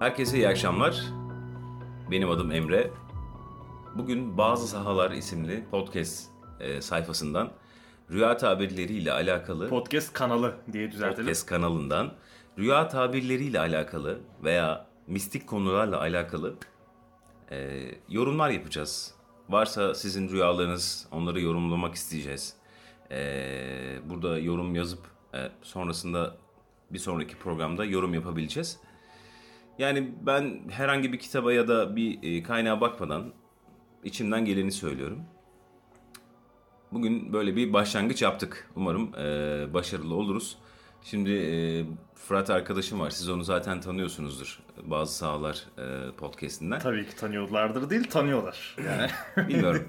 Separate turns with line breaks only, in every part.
Herkese iyi akşamlar. Benim adım Emre. Bugün Bazı Sahalar isimli podcast e, sayfasından rüya tabirleriyle alakalı
Podcast kanalı diye düzeltelim.
podcast kanalından rüya tabirleriyle alakalı veya mistik konularla alakalı e, yorumlar yapacağız. Varsa sizin rüyalarınız onları yorumlamak isteyeceğiz. E, burada yorum yazıp e, sonrasında bir sonraki programda yorum yapabileceğiz. Yani ben herhangi bir kitaba ya da bir e, kaynağa bakmadan içimden geleni söylüyorum. Bugün böyle bir başlangıç yaptık. Umarım e, başarılı oluruz. Şimdi e, Fırat arkadaşım var. Siz onu zaten tanıyorsunuzdur. Bazı sahalar e, podcastinden.
Tabii ki tanıyorlardır değil, tanıyorlar. Yani
Bilmiyorum.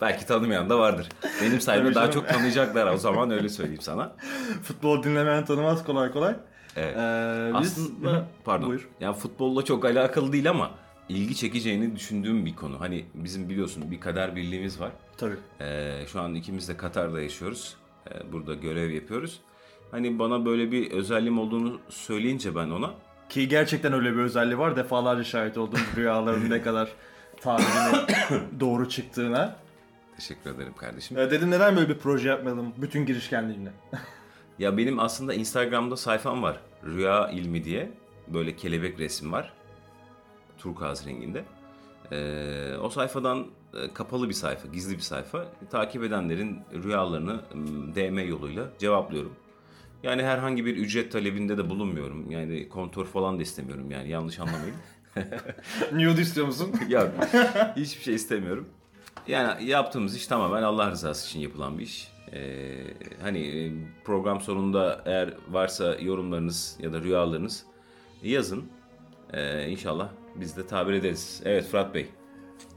Belki tanımayan da vardır. Benim sayemde daha çok tanıyacaklar o zaman öyle söyleyeyim sana.
futbol dinlemeyen tanımaz kolay kolay.
Evet.
Ee, biz...
Aslında pardon.
Buyur.
Yani futbolla çok alakalı değil ama ilgi çekeceğini düşündüğüm bir konu. Hani bizim biliyorsun bir kader birliğimiz var.
Tabii.
Ee, şu an ikimiz de Katar'da yaşıyoruz. Ee, burada görev yapıyoruz. Hani bana böyle bir özelliğim olduğunu söyleyince ben ona
Ki gerçekten öyle bir özelliği var. Defalarca şahit oldum rüyaların ne kadar tabirinin doğru çıktığına.
teşekkür ederim kardeşim.
Ee, dedim neden böyle bir proje yapmayalım bütün girişkenliğimle.
Ya benim aslında Instagram'da sayfam var. Rüya ilmi diye. Böyle kelebek resim var. Turkuaz renginde. Ee, o sayfadan e, kapalı bir sayfa, gizli bir sayfa. Takip edenlerin rüyalarını DM yoluyla cevaplıyorum. Yani herhangi bir ücret talebinde de bulunmuyorum. Yani kontör falan da istemiyorum yani yanlış anlamayın.
Nude istiyor musun?
Yok. Hiçbir şey istemiyorum. Yani yaptığımız iş tamamen Allah rızası için yapılan bir iş. Ee, hani e, program sonunda eğer varsa yorumlarınız ya da rüyalarınız yazın. Ee, inşallah biz de tabir ederiz. Evet Fırat Bey.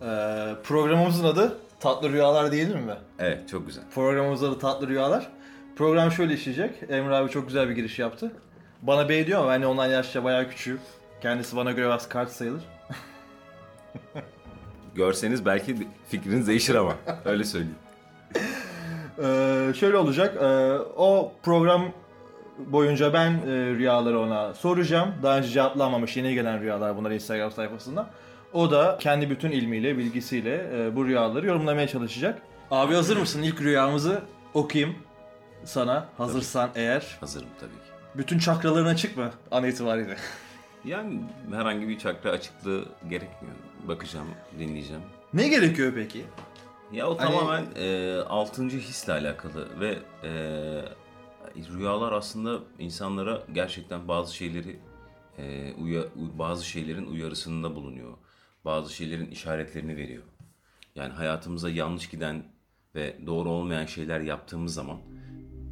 Ee, programımızın adı Tatlı Rüyalar diyelim mi?
Evet çok güzel.
Programımızın adı Tatlı Rüyalar. Program şöyle işleyecek. Emre abi çok güzel bir giriş yaptı. Bana bey diyor ama ben de ondan yaşça bayağı küçüğüm. Kendisi bana göre biraz kart sayılır.
Görseniz belki fikriniz değişir ama öyle söyleyeyim.
Ee, şöyle olacak. ee, o program boyunca ben e, rüyaları ona soracağım. Daha önce cevaplanmamış yeni gelen rüyalar bunlar Instagram sayfasında. O da kendi bütün ilmiyle, bilgisiyle e, bu rüyaları yorumlamaya çalışacak. Abi hazır mısın? İlk rüyamızı okuyayım sana. Hazırsan eğer.
Hazırım tabii ki.
Bütün çakraların açık mı an itibariyle?
Yani herhangi bir çakra açıklığı gerekmiyor. Bakacağım, dinleyeceğim.
ne gerekiyor peki?
Ya o
Hani-
tamamen e, altıncı hisle alakalı ve e, rüyalar aslında insanlara gerçekten bazı şeyleri e, uya- bazı şeylerin uyarısında bulunuyor. Bazı şeylerin işaretlerini veriyor. Yani hayatımıza yanlış giden ve doğru olmayan şeyler yaptığımız zaman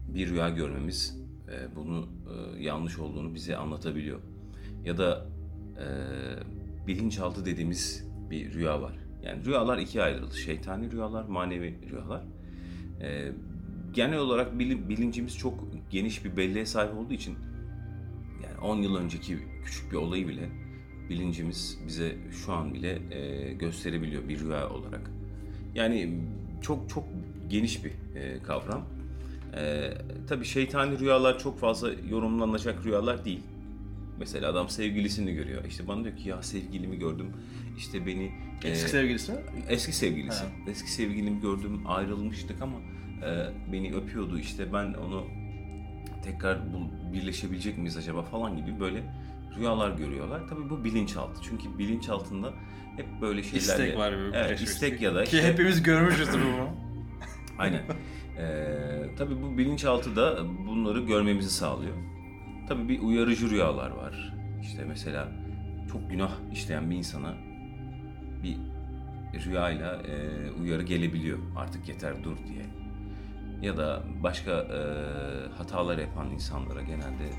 bir rüya görmemiz e, bunu e, yanlış olduğunu bize anlatabiliyor. Ya da e, bilinçaltı dediğimiz bir rüya var. Yani rüyalar ikiye ayrılır. Şeytani rüyalar, manevi rüyalar. E, genel olarak bili- bilincimiz çok geniş bir belleğe sahip olduğu için yani 10 yıl önceki küçük bir olayı bile bilincimiz bize şu an bile e, gösterebiliyor bir rüya olarak. Yani çok çok geniş bir e, kavram. E, tabii şeytani rüyalar çok fazla yorumlanacak rüyalar değil. Mesela adam sevgilisini görüyor. İşte bana diyor ki ya sevgilimi gördüm. İşte beni
Eski sevgilisi mi?
Eski sevgilisi.
Ha.
Eski sevgilimi gördüm, ayrılmıştık ama e, beni öpüyordu işte ben onu tekrar bul- birleşebilecek miyiz acaba falan gibi böyle rüyalar görüyorlar. Tabii bu bilinçaltı. Çünkü bilinçaltında hep böyle şeyler
İstek var bir
Evet, istek ya da
Ki
işte-
hepimiz görmüşüzdür bunu.
Aynen. Ee, tabii bu bilinçaltı da bunları görmemizi sağlıyor. Tabii bir uyarıcı rüyalar var. İşte mesela çok günah işleyen bir insana bir rüyayla e, uyarı gelebiliyor. Artık yeter dur diye. Ya da başka e, hatalar yapan insanlara genelde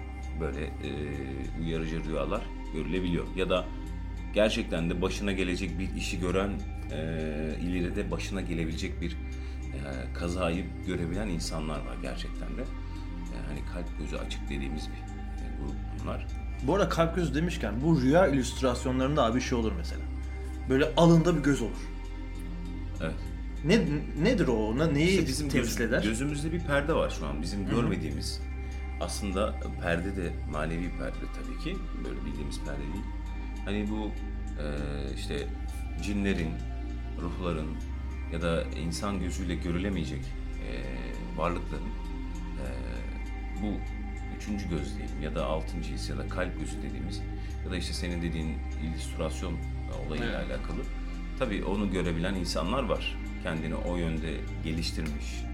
böyle e, uyarıcı rüyalar görülebiliyor. Ya da gerçekten de başına gelecek bir işi gören, e, ileride başına gelebilecek bir e, kazayı görebilen insanlar var gerçekten de. E, hani kalp gözü açık dediğimiz bir e, grup bunlar.
Bu arada kalp gözü demişken bu rüya illüstrasyonlarında abi şey olur mesela. Böyle alında bir göz olur.
Evet.
Ne nedir o? Ona neyi
İşte bizim göz-
temsil eder?
gözümüzde bir perde var şu an bizim görmediğimiz. Aslında perde de manevi perde tabii ki. Böyle bildiğimiz perde değil. hani bu e, işte cinlerin, ruhların ya da insan gözüyle görülemeyecek e, varlıkların e, bu üçüncü göz diyelim ya da altıncı his ya da kalp gözü dediğimiz ya da işte senin dediğin illüstrasyon olayıyla
Evet.
alakalı. Tabii onu görebilen insanlar var. Kendini o yönde geliştirmiş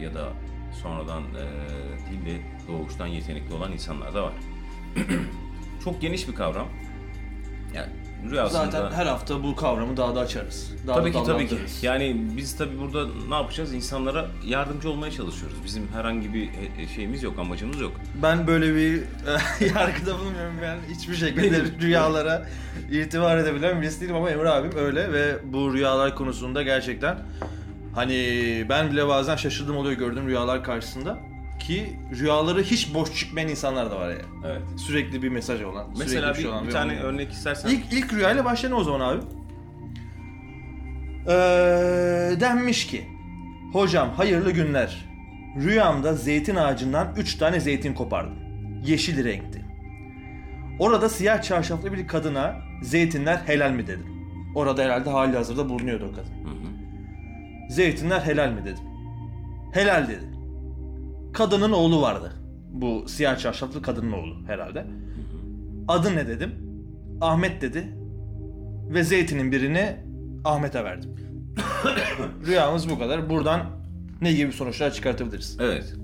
ya da sonradan e, de doğuştan yetenekli olan insanlar da var. Çok geniş bir kavram. Yani rüyasında...
Zaten her hafta bu kavramı daha da açarız. Daha
Tabii
da
ki tabii ki. Yani biz tabii burada ne yapacağız? İnsanlara yardımcı olmaya çalışıyoruz. Bizim herhangi bir e, şeyimiz yok, amacımız yok.
Ben böyle bir e, yargıda bulunmuyorum. Ben hiçbir şekilde rüyalara itibar edebilen birisi değilim ama Emre abim öyle ve bu rüyalar konusunda gerçekten hani ben bile bazen şaşırdım oluyor gördüğüm rüyalar karşısında ki rüyaları hiç boş çıkmayan insanlar da var yani.
Evet.
Sürekli bir mesaj olan,
Mesela
sürekli bir, şey olan
bir, bir
bir
tane
olay.
örnek istersen.
İlk, ilk rüyayla başlayalım o zaman abi. Ee, denmiş ki Hocam hayırlı günler. Rüyamda zeytin ağacından 3 tane zeytin kopardım. Yeşil renkti. Orada siyah çarşaflı bir kadına zeytinler helal mi dedim. Orada herhalde hali hazırda bulunuyordu o kadın.
Hı hı.
Zeytinler helal mi dedim. Helal dedi. Kadının oğlu vardı. Bu siyah çarşaflı kadının oğlu herhalde. Adı ne dedim. Ahmet dedi. Ve zeytinin birini Ahmet'e verdim. Rüyamız bu kadar. Buradan ne gibi sonuçlar çıkartabiliriz?
Evet.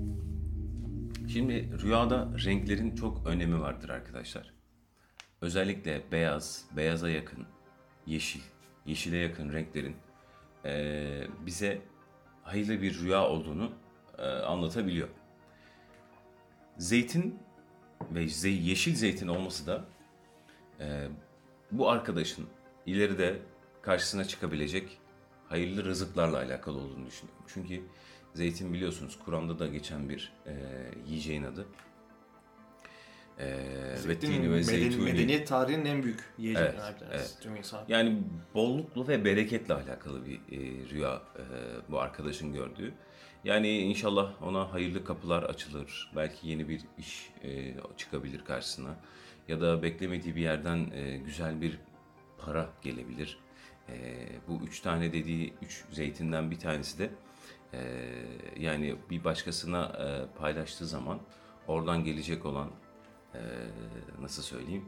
Şimdi rüyada renklerin çok önemi vardır arkadaşlar. Özellikle beyaz, beyaza yakın, yeşil, yeşile yakın renklerin eee, bize hayırlı bir rüya olduğunu anlatabiliyor. Zeytin ve yeşil zeytin olması da eee, bu arkadaşın ileride karşısına çıkabilecek hayırlı rızıklarla alakalı olduğunu düşünüyorum. Çünkü zeytin biliyorsunuz Kur'an'da da geçen bir eee yiyeceğin adı. Eee ve tini ve zeytuni.
tarihinin en büyük
Evet, evet.
Tüm insan.
Yani bolluklu ve bereketle alakalı bir e, rüya e, bu arkadaşın gördüğü. Yani inşallah ona hayırlı kapılar açılır. Belki yeni bir iş e, çıkabilir karşısına. Ya da beklemediği bir yerden e, güzel bir para gelebilir. E, bu üç tane dediği üç zeytinden bir tanesi de e, yani bir başkasına e, paylaştığı zaman oradan gelecek olan e, nasıl söyleyeyim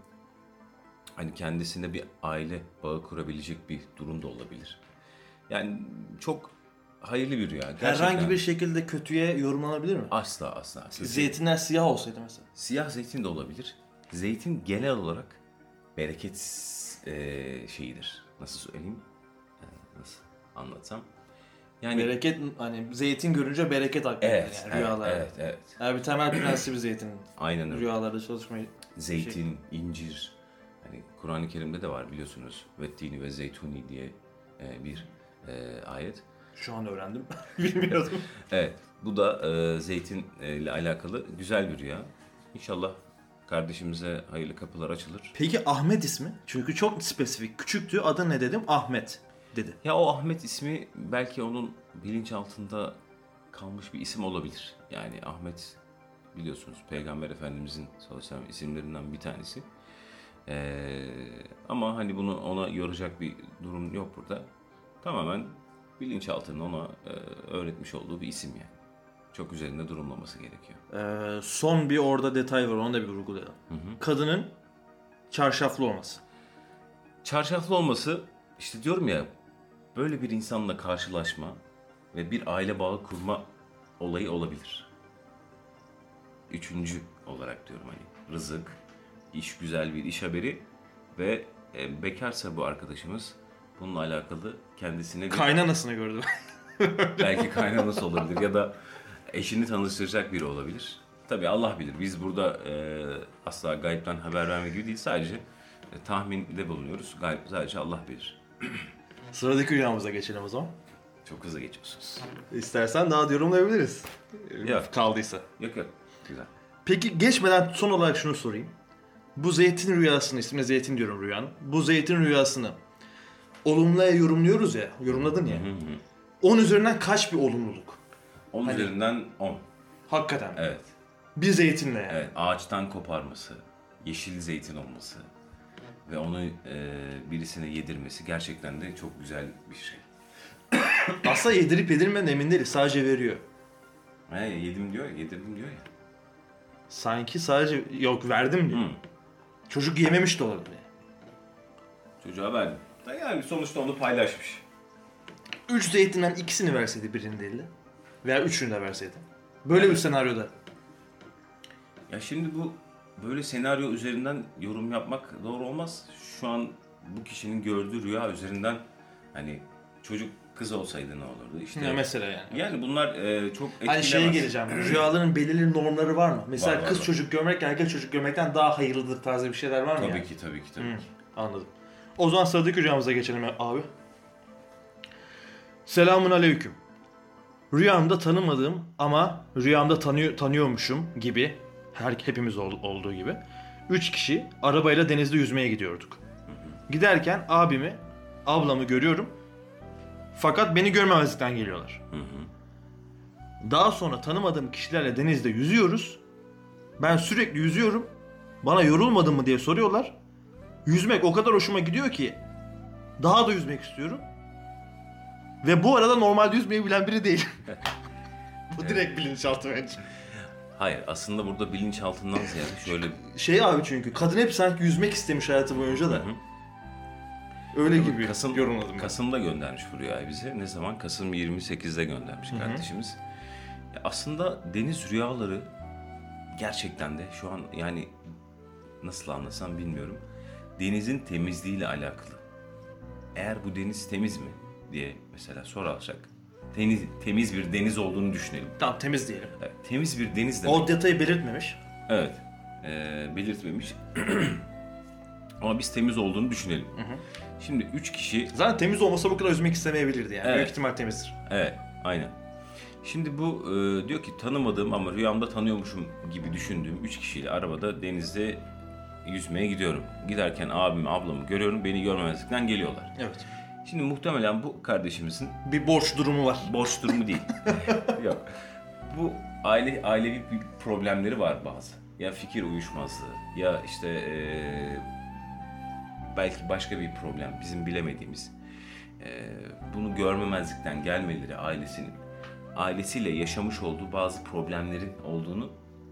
hani kendisinde bir aile bağı kurabilecek bir durum da olabilir. Yani çok hayırlı bir rüya. Gerçekten.
Herhangi bir şekilde kötüye yorumlanabilir mi?
asla asla. Kötü-
Zeytinler siyah olsaydı mesela.
Siyah zeytin de olabilir. Zeytin genel olarak bereket e, şeyidir. Nasıl söyleyeyim? E, nasıl anlatsam? Yani
Bereket hani zeytin görünce bereket akıyor
evet,
yani
evet,
rüyalarda.
evet, evet.
Yani bir temel prensibi zeytinin.
Aynen öyle.
Rüyalarda çalışmayı.
Zeytin, incir. Hani Kur'an-ı Kerim'de de var biliyorsunuz. Vettini ve zeytuni diye e, bir e, ayet.
Şu an öğrendim. Bilmiyordum.
Evet, bu da e, zeytin e, ile alakalı güzel bir rüya. İnşallah kardeşimize hayırlı kapılar açılır.
Peki Ahmet ismi? Çünkü çok spesifik. Küçüktü. Adı ne dedim? Ahmet dedi.
Ya o Ahmet ismi belki onun bilinçaltında kalmış bir isim olabilir. Yani Ahmet biliyorsunuz Peygamber Efendimizin sallallahu isimlerinden bir tanesi. Ee, ama hani bunu ona yoracak bir durum yok burada. Tamamen bilinçaltının ona e, öğretmiş olduğu bir isim yani. Çok üzerinde durulmaması gerekiyor.
Ee, son bir orada detay var. Onu da bir vurgulayalım. Kadının çarşaflı olması.
Çarşaflı olması işte diyorum ya böyle bir insanla karşılaşma ve bir aile bağı kurma olayı olabilir. Üçüncü olarak diyorum hani rızık, iş güzel bir iş haberi ve e, bekarsa bu arkadaşımız bununla alakalı kendisine bir,
Kaynanasını gördüm.
belki kaynanası olabilir ya da eşini tanıştıracak biri olabilir. Tabii Allah bilir. Biz burada e, asla gayipten haber verme gibi değil. Sadece e, tahminde bulunuyoruz. Gayb sadece Allah bilir.
Sıradaki rüyamıza geçelim o zaman.
Çok hızlı geçiyorsunuz.
İstersen daha da yorumlayabiliriz.
Yok.
Kaldıysa.
Yok yok. Güzel.
Peki geçmeden son olarak şunu sorayım. Bu zeytin rüyasını, ismine zeytin diyorum rüyanın. Bu zeytin rüyasını olumluya yorumluyoruz ya, yorumladın ya. 10 üzerinden kaç bir olumluluk?
10
Hani-
üzerinden 10.
Hakikaten.
Evet.
Bir zeytinle yani.
Evet. Ağaçtan koparması, yeşil zeytin olması, ve onu e, birisine yedirmesi gerçekten de çok güzel bir şey.
Aslında yedirip yedirmeden emin değiliz. Sadece veriyor.
He, yedim diyor yedirdim diyor ya.
Sanki sadece yok verdim diyor.
Hı.
Çocuk yememiş de olabilir.
Çocuğa verdim. Da yani sonuçta onu paylaşmış.
Üç zeytinden ikisini verseydi birinin değil de. Veya üçünü de verseydi. Böyle bir senaryoda.
Ya şimdi bu böyle senaryo üzerinden yorum yapmak doğru olmaz. Şu an bu kişinin gördüğü rüya üzerinden hani çocuk kız olsaydı ne olurdu? İşte
Ya mesela yani.
yani bunlar e, çok etkilemez.
Hani şeye geleceğim. Rüyaların belirli normları var mı? Mesela
Var, var,
kız
var.
çocuk görmek erkek çocuk görmekten daha hayırlıdır tarzı bir şeyler var mı
Tabii
yani?
ki tabii ki tabii
Hı,
ki.
anladım. O zaman sıradaki rüyamıza geçelim abi. Selamun aleyküm. Rüyamda tanımadığım ama rüyamda tanıyor, tanıyormuşum gibi, her hepimiz ol- olduğu gibi. Üç kişi arabayla denizde yüzmeye gidiyorduk. Giderken abimi, ablamı görüyorum. Fakat beni görmemezlikten geliyorlar.
Hı hı.
Daha sonra tanımadığım kişilerle denizde yüzüyoruz. Ben sürekli yüzüyorum. Bana yorulmadın mı diye soruyorlar. Yüzmek o kadar hoşuma gidiyor ki daha da yüzmek istiyorum. Ve bu arada normalde yüzmeyi bilen biri değil. bu direkt bilinçaltı bence.
Hayır aslında burada bilinçaltından ziyade şöyle
Şey abi çünkü kadın hep sanki yüzmek istemiş hayatı boyunca da.
Hı
Öyle gibi
Kasım,
yorumladım. ben.
Kasım'da göndermiş bu rüyayı bize. Ne zaman? Kasım 28'de göndermiş kardeşimiz. Ya aslında deniz rüyaları gerçekten de şu an yani nasıl anlasam bilmiyorum. Denizin temizliğiyle alakalı. Eğer bu deniz temiz mi diye mesela sorarsak temiz, temiz bir deniz olduğunu düşünelim.
Tamam temiz diyelim.
Evet, temiz bir deniz demek.
O detayı belirtmemiş.
Evet. Ee, belirtmemiş. Ama biz temiz olduğunu düşünelim. Şimdi üç kişi
Zaten temiz olmasa bu kadar yüzmek istemeyebilirdi yani.
Evet.
Büyük ihtimal temizdir.
Evet, aynen. Şimdi bu e, diyor ki tanımadığım ama rüyamda tanıyormuşum gibi düşündüğüm üç kişiyle arabada denizde yüzmeye gidiyorum. Giderken abimi, ablamı görüyorum. Beni görmemezlikten geliyorlar.
Evet.
Şimdi muhtemelen bu kardeşimizin
Bir borç durumu var.
borç durumu değil. Yok. Bu aile ailevi bir problemleri var bazı. Ya fikir uyuşmazlığı ya işte e, belki başka bir problem bizim bilemediğimiz. E, bunu görmemezlikten gelmeleri ailesinin ailesiyle yaşamış olduğu bazı problemlerin olduğunu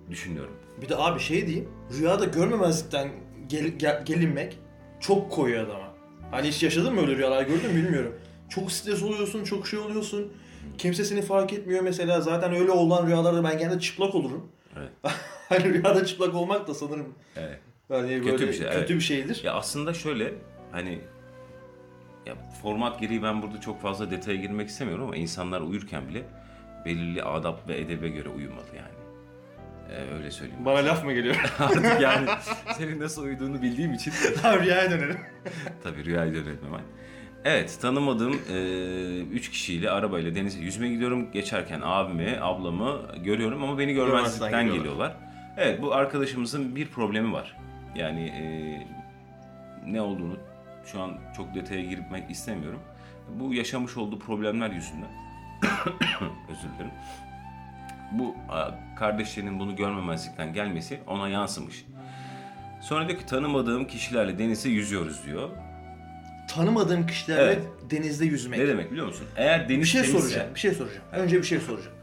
düşünüyorum.
Bir de abi şey diyeyim. Rüyada görmemezlikten gel- gel- gelinmek çok koyuyor adama. Hani hiç yaşadın mı öyle rüyalar gördün mü bilmiyorum. Çok stres oluyorsun, çok şey oluyorsun. Kimse seni fark etmiyor mesela. Zaten öyle olan rüyalarda ben genelde çıplak olurum.
Evet.
hani rüyada çıplak olmak da sanırım
Evet. Kötü
böyle
bir şey,
kötü
evet.
bir şeydir.
Ya aslında şöyle hani ya format gereği ben burada çok fazla detaya girmek istemiyorum ama insanlar uyurken bile belirli adap ve edebe göre uyumalı yani. Ee, öyle söyleyeyim.
Bana laf mı geliyor?
Artık yani senin nasıl uyuduğunu bildiğim için
tamam rüyaya dönelim.
tabii rüyayı dönelim hemen. Evet tanımadığım e, üç kişiyle arabayla denize yüzmeye gidiyorum. Geçerken abimi, ablamı görüyorum ama beni görmezlikten
Görmezden
geliyorlar. Evet bu arkadaşımızın bir problemi var. Yani e, ne olduğunu şu an çok detaya girmek istemiyorum. Bu yaşamış olduğu problemler yüzünden özür dilerim. Bu kardeşlerinin bunu görmemezlikten gelmesi ona yansımış. Sonra diyor ki tanımadığım kişilerle denize yüzüyoruz diyor.
Tanımadığım kişilerle
Evet.
denizde yüzmek.
Ne demek biliyor musun? Eğer deniz
Bir şey
temizse-
soracağım. Bir şey soracağım. Önce bir şey soracağım.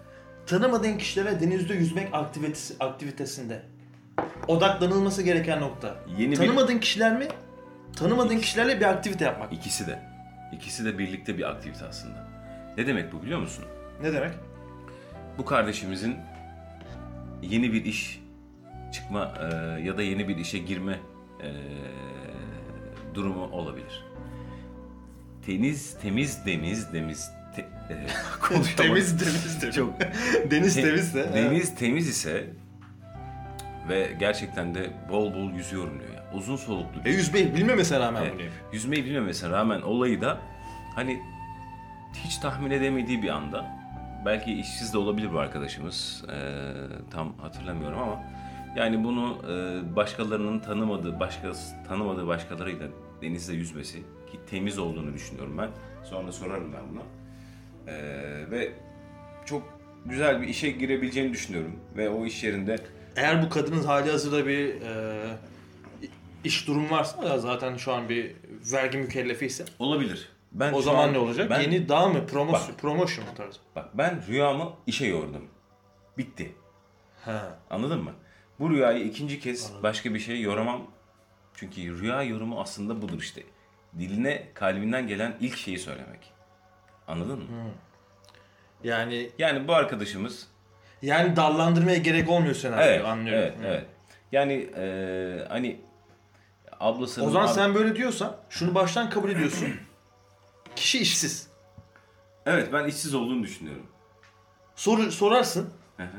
Tanımadığın kişilerle denizde yüzmek aktivitesi, aktivitesinde odaklanılması gereken nokta.
Yeni bir-
Tanımadığın kişiler mi? Tanımadığın kişilerle bir aktivite yapmak.
İkisi de. İkisi de birlikte bir aktivite aslında. Ne demek bu biliyor musun?
Ne demek?
Bu kardeşimizin yeni bir iş çıkma e, ya da yeni bir işe girme e, durumu olabilir. Temiz, temiz, deniz, deniz, te, e,
temiz temiz temiz.
Çok
Deniz
Te-
temizse.
Deniz temiz ise ve gerçekten de bol bol yüzüyorum diyor ya. Uzun soluklu
E yüzmeyi bilmemesine rağmen
Evet.
bunu yapıyor.
Yüzmeyi bilmemesine rağmen olayı da hani hiç tahmin edemediği bir anda belki işsiz de olabilir bu arkadaşımız. Ee, tam hatırlamıyorum ama yani bunu e, başkalarının tanımadığı başka tanımadığı başkalarıyla denizde yüzmesi ki temiz olduğunu düşünüyorum ben. Sonra sorarım ben buna. Ee, ve çok güzel bir işe girebileceğini düşünüyorum ve o iş yerinde
Eğer bu kadının hali hazırda bir e, iş durum varsa da zaten şu an bir vergi mükellefiyse
Olabilir. Ben
o zaman
an-
ne olacak?
Ben,
Yeni daha mı promotion,
Bak.
promotion mu tarzı?
Bak ben rüyamı işe yordum. Bitti.
Ha.
Anladın mı? Bu rüyayı ikinci kez başka bir şey yoramam. Çünkü rüya yorumu aslında budur işte. Diline kalbinden gelen ilk şeyi söylemek. Anladın mı?
Yani
Yani bu arkadaşımız
yani dallandırmaya gerek olmuyor senaryo
evet,
anlıyorum.
evet, evet. Yani eee, hani ablasının
O zaman
ab-
sen böyle diyorsan şunu baştan kabul ediyorsun. Kişi işsiz.
Evet ben işsiz olduğunu düşünüyorum.
Soru sorarsın.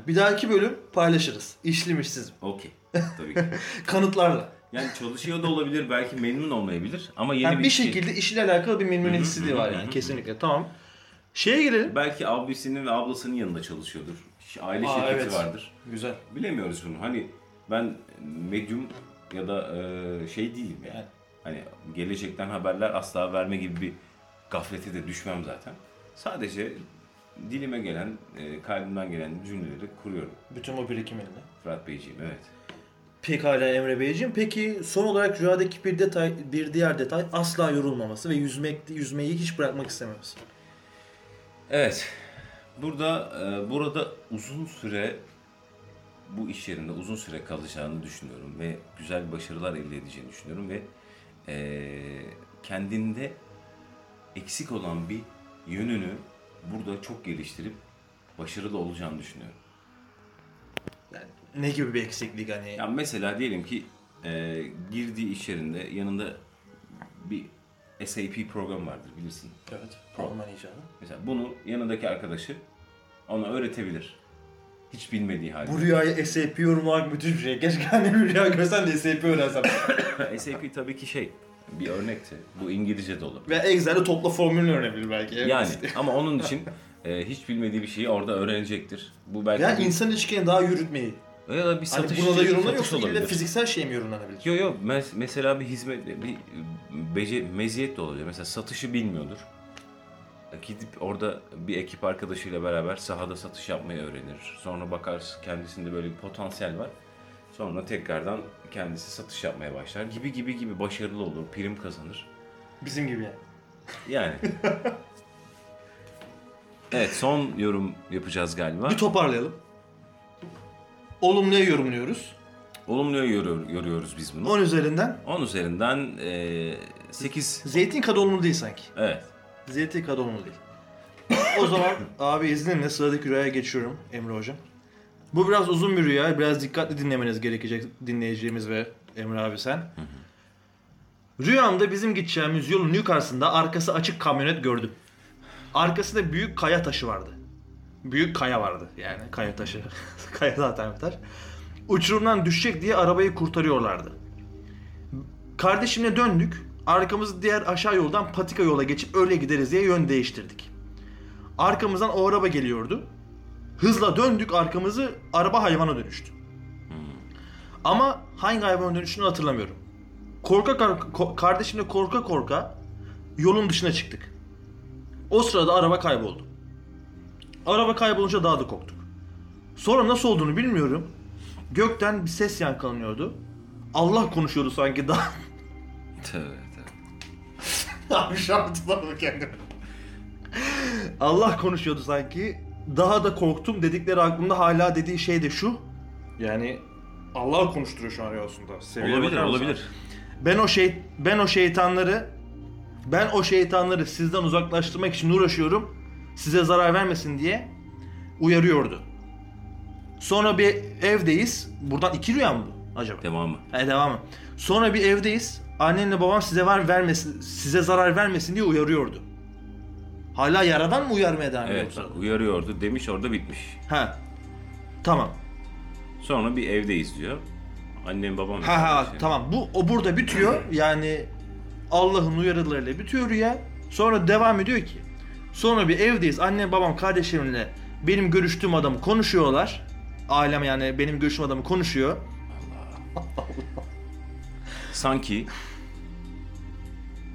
Bir dahaki bölüm paylaşırız. İşli mi işsiz mi?
Okey. Tabii ki.
Kanıtlarla.
Yani çalışıyor da olabilir, belki memnun olmayabilir ama yeni
Yani
bir,
bir
şey-
şekilde işle alakalı bir memnuniyetsizliği var yani kesinlikle. Tamam. Şeye gelelim.
belki abisinin ve ablasının yanında çalışıyordur. Aile
Aa,
şirketi
evet.
vardır.
Güzel.
Bilemiyoruz bunu. Hani ben medyum ya da e, şey değilim yani.
Yani.
Hani gelecekten haberler asla verme gibi bir gaflete de düşmem zaten. Sadece dilime gelen, e, kalbimden gelen cümleleri kuruyorum.
Bütün o birikiminle.
Fırat Beyciğim evet.
Pekala Emre Beyciğim. Peki son olarak rüyadaki bir detay, bir diğer detay asla yorulmaması ve yüzmek yüzmeyi hiç bırakmak istememesi.
Evet. Burada e, burada uzun süre bu iş yerinde uzun süre kalacağını düşünüyorum ve güzel başarılar elde edeceğini düşünüyorum ve e, kendinde eksik olan bir yönünü burada çok geliştirip başarılı olacağını düşünüyorum.
Yani ne gibi bir eksiklik hani?
Yani mesela diyelim ki e, girdiği iş yerinde yanında bir SAP program vardır bilirsin.
Evet. Alman icadı.
Mesela bunu yanındaki arkadaşı ona öğretebilir. Hiç bilmediği halde.
Bu rüyayı SAP yorumlamak müthiş bir şey. Keşke hani bir rüya görsen de SAP öğrensem.
SAP tabii ki şey bir örnekti. Bu İngilizce de olabilir.
Ve Excel'de topla formülünü öğrenebilir belki. Evet.
Yani ama onun için e, hiç bilmediği bir şeyi orada öğrenecektir. Bu belki
Yani
bir,
insan ilişkilerini daha yürütmeyi.
ya da bir
Hani
satış
buna da yorumlar yoksa ille de
olabilir.
fiziksel şey mi yorumlanabilir?
Yok yok mes- mesela bir hizmet bir bece, meziyet de olabilir. Mesela satışı bilmiyordur. Gidip orada bir ekip arkadaşıyla beraber sahada satış yapmayı öğrenir. Sonra bakarsın kendisinde böyle bir potansiyel var. Sonra tekrardan kendisi satış yapmaya başlar. Gibi gibi gibi başarılı olur, prim kazanır.
Bizim gibi yani.
Yani. evet son yorum yapacağız galiba.
Bir toparlayalım. Olumluya yorumluyoruz.
Olumluya yoruyor, yoruyoruz biz bunu.
10 üzerinden
10 üzerinden e, 8.
zeytin kadar olumlu değil sanki.
Evet.
Zeytin kadar olumlu değil. o zaman abi izninle sıradaki rüyaya geçiyorum Emre Hocam. Bu biraz uzun bir rüya. Biraz dikkatli dinlemeniz gerekecek dinleyeceğimiz ve Emre abi sen. Rüyamda bizim gideceğimiz yolun yukarısında arkası açık kamyonet gördüm. Arkasında büyük kaya taşı vardı. Büyük kaya vardı yani kaya taşı. kaya zaten bir taş. Uçurumdan düşecek diye arabayı kurtarıyorlardı. Kardeşimle döndük. Arkamızı diğer aşağı yoldan patika yola geçip öyle gideriz diye yön değiştirdik. Arkamızdan o araba geliyordu. Hızla döndük arkamızı araba hayvana dönüştü. Ama hangi hayvana dönüştüğünü hatırlamıyorum. Korka ko- kardeşimle korka korka yolun dışına çıktık. O sırada araba kayboldu. Araba kaybolunca daha da korktuk. Sonra nasıl olduğunu bilmiyorum. Gökten bir ses yankılanıyordu. Allah konuşuyordu sanki daha.
Tövbe tövbe.
Abi şu an kendimi. Allah konuşuyordu sanki. Daha da korktum dedikleri aklımda hala dediği şey de şu. Yani Allah konuşturuyor şu an rüyasında. Seviyeye
Olabilir, olabilir.
Ben o şey ben o şeytanları ben o şeytanları sizden uzaklaştırmak için uğraşıyorum. Size zarar vermesin diye uyarıyordu. Sonra bir evdeyiz. Buradan iki rüya mı bu acaba?
Devamı.
Hadi devamı. Sonra bir evdeyiz. Annenle babam size var vermesin, size zarar vermesin diye uyarıyordu. Hala yaradan mı uyarmaya devam ediyor?
Evet
bu
bak uyarıyordu demiş orada bitmiş.
Ha. Tamam.
Sonra bir evdeyiz diyor. Annem babam.
Ha ha
Şey.
tamam. Bu o burada bitiyor. Yani Allah'ın uyarılarıyla bitiyor rüya. Sonra devam ediyor ki. Sonra bir evdeyiz. Annem babam kardeşlerimle benim görüştüğüm adamı konuşuyorlar. Ailem yani benim görüştüğüm adamı konuşuyor.
Sanki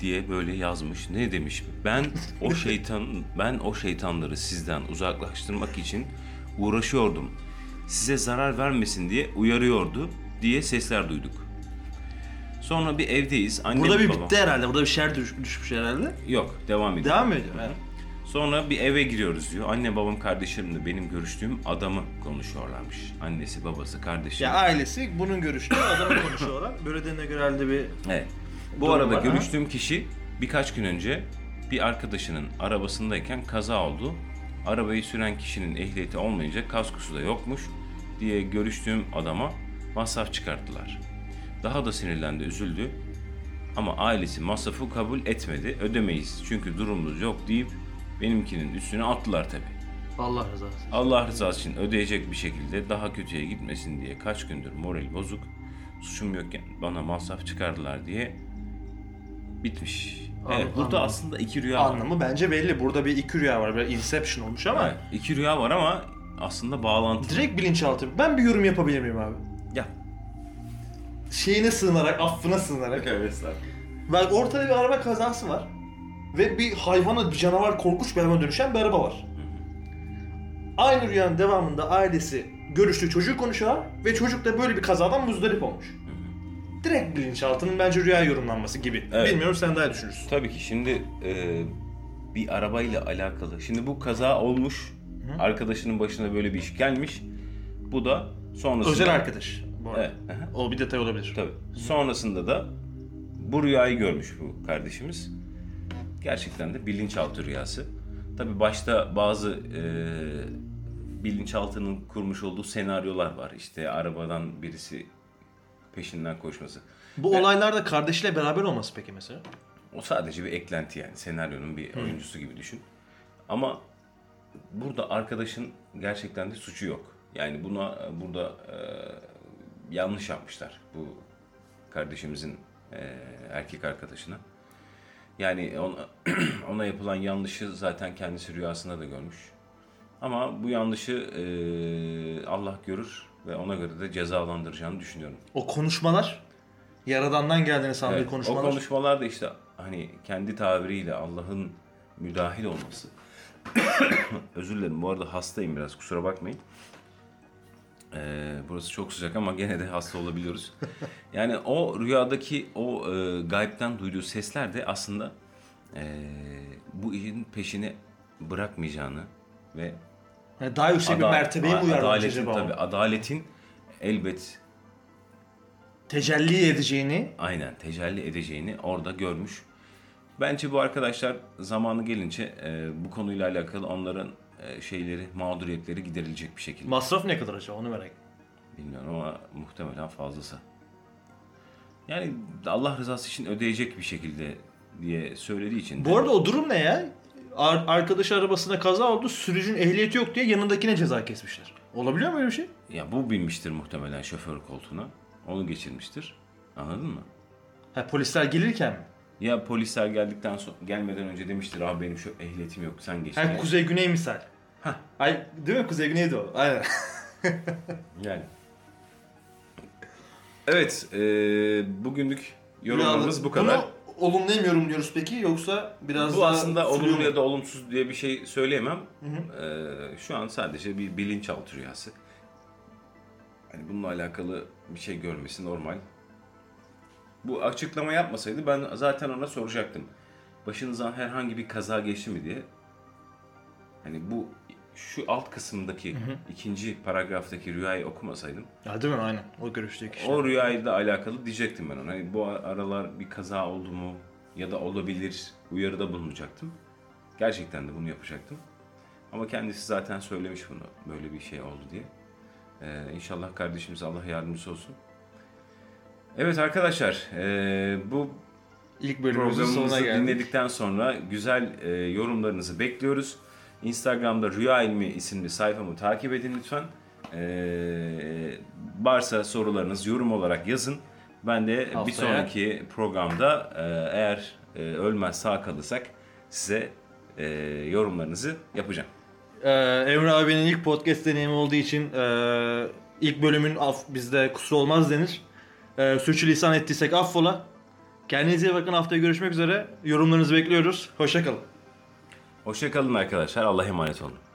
diye böyle yazmış. Ne demiş? Ben o şeytan ben o şeytanları sizden uzaklaştırmak için uğraşıyordum. Size zarar vermesin diye uyarıyordu diye sesler duyduk. Sonra bir evdeyiz. Annem
Burada bir
babam.
bitti herhalde. Burada bir şer düş- düşmüş herhalde.
Yok devam ediyor.
Devam ediyor? Yani.
Sonra bir eve giriyoruz diyor. Anne babam kardeşlerim de benim görüştüğüm adamı konuşuyorlarmış. Annesi babası kardeşi.
Ya ailesi bunun görüştüğü adamı konuşuyorlar. Böyle dediğine göre herhalde bir
Evet. Bu
Durum
arada
var,
görüştüğüm kişi birkaç gün önce bir arkadaşının arabasındayken kaza oldu. Arabayı süren kişinin ehliyeti olmayınca kaskosu da yokmuş diye görüştüğüm adama masraf çıkarttılar. Daha da sinirlendi, üzüldü. Ama ailesi masrafı kabul etmedi. Ödemeyiz çünkü durumumuz yok deyip benimkinin üstüne attılar tabi.
Allah rızası. için.
Allah rızası için ödeyecek bir şekilde daha kötüye gitmesin diye kaç gündür moral bozuk. Suçum yokken bana masraf çıkardılar diye bitmiş. Evet,
Anladım.
burada aslında iki rüya var.
Anlamı bence belli. Burada bir iki rüya var. Böyle Inception olmuş ama
Evet, iki rüya var ama aslında bağlantılı.
direkt bilinçaltı. Ben bir yorum yapabilir miyim abi?
Ya.
Şeyine sığınarak, affına sığınarak.
Evet.
Bak ortada bir araba kazası var. Ve bir hayvana, bir canavar, korkunç bir hayvana dönüşen bir araba var. Aynı rüyanın devamında ailesi görüştüğü çocuğu konuşuyorlar ve çocuk da böyle bir kazadan muzdarip olmuş. Direkt bilinçaltının bence rüya yorumlanması gibi.
Evet.
Bilmiyorum sen daha düşünürsün.
Tabii ki şimdi e, bir arabayla alakalı. Şimdi bu kaza olmuş. Arkadaşının başına böyle bir iş gelmiş. Bu da sonrasında...
Özel arkadaş. Bu arada.
Evet.
O bir detay olabilir.
Tabii. Sonrasında da bu rüyayı görmüş bu kardeşimiz. Gerçekten de bilinçaltı rüyası. Tabii başta bazı e, bilinçaltının kurmuş olduğu senaryolar var. İşte arabadan birisi peşinden koşması.
Bu olaylarda kardeşiyle beraber olması peki mesela?
O sadece bir eklenti yani. Senaryonun bir oyuncusu gibi düşün. Ama burada arkadaşın gerçekten de suçu yok. Yani buna burada e, yanlış yapmışlar bu kardeşimizin e, erkek arkadaşına. Yani ona, ona yapılan yanlışı zaten kendisi rüyasında da görmüş. Ama bu yanlışı e, Allah görür ve ona göre de cezalandıracağını düşünüyorum.
O konuşmalar, Yaradan'dan geldiğini sandığı
Evet,
konuşmalar.
O konuşmalar da işte hani kendi tabiriyle Allah'ın müdahil olması. Özür dilerim bu arada hastayım biraz kusura bakmayın. Ee, burası çok sıcak ama gene de hasta olabiliyoruz. Yani o rüyadaki o e, gaybden duyduğu sesler de aslında e, bu işin peşini bırakmayacağını ve
Yani daha yüksek bir
ada-
mertebeye mi uyarlamış
adaletin,
acaba?
tabii, adaletin elbet
Tecelli edeceğini
aynen tecelli edeceğini orada görmüş. Bence bu arkadaşlar zamanı gelince e, bu konuyla alakalı onların e, şeyleri, mağduriyetleri giderilecek bir şekilde.
masraf ne kadar acaba onu merak ettim.
Bilmiyorum ama muhtemelen fazlası. Yani Allah rızası için ödeyecek bir şekilde diye söylediği için. de-
Bu arada o durum ne ya? Ar- arkadaş arabasında kaza oldu, sürücünün ehliyeti yok diye yanındakine ceza kesmişler. Olabiliyor mu öyle bir şey?
ya bu binmiştir muhtemelen şoför koltuğuna. Onu geçirmiştir. Anladın mı?
Ha polisler gelirken mi?
Ya polisler geldikten sonra gelmeden önce demiştir abi benim şu ehliyetim yok sen geç.
Ha kuzey güney misal.
Hah.
Ay değil mi kuzey güneydi o? Aynen.
Yani. Evet, e, bugünlük yorumlarımız bu kadar.
Bunu olumlu mu yorumluyoruz peki yoksa biraz
Bu
daha
aslında olumlu
mu?
ya da olumsuz diye bir şey söyleyemem. E, şu an sadece bir bilinçaltı rüyası. Hani bununla alakalı bir şey görmesi normal. Bu açıklama yapmasaydı ben zaten ona soracaktım. Başınızdan herhangi bir kaza geçti mi diye. Hani bu şu alt kısımdaki ikinci paragraftaki rüyayı okumasaydım
Ya değil mi? Aynen. O görüşteki kişi.
O rüyayla alakalı diyecektim ben ona. Hani bu aralar bir kaza oldu mu ya da olabilir uyarıda bulunacaktım. Gerçekten de bunu yapacaktım. Ama kendisi zaten söylemiş bunu böyle bir şey oldu diye. Ee, inşallah kardeşimize Allah yardımcısı olsun. Evet arkadaşlar ee, bu
İlk bölümümüzün sonuna geldik.
dinledikten sonra güzel e, yorumlarınızı bekliyoruz. Instagram'da Rüya İlmi isimli sayfamı takip edin lütfen. E, varsa sorularınız yorum olarak yazın. Ben de bir
Haftaya-
sonraki programda e, eğer e, ölmez sağ kalırsak size e, yorumlarınızı yapacağım.
Ee, Emre abinin ilk podcast deneyimi olduğu için e, ilk bölümün af, bizde kusur olmaz denir. E, sürçülisan ettiysek affola. Kendinize iyi bakın. Haftaya görüşmek üzere. Yorumlarınızı bekliyoruz. Hoşçakalın.
Hoşçakalın arkadaşlar. Allah'a emanet olun.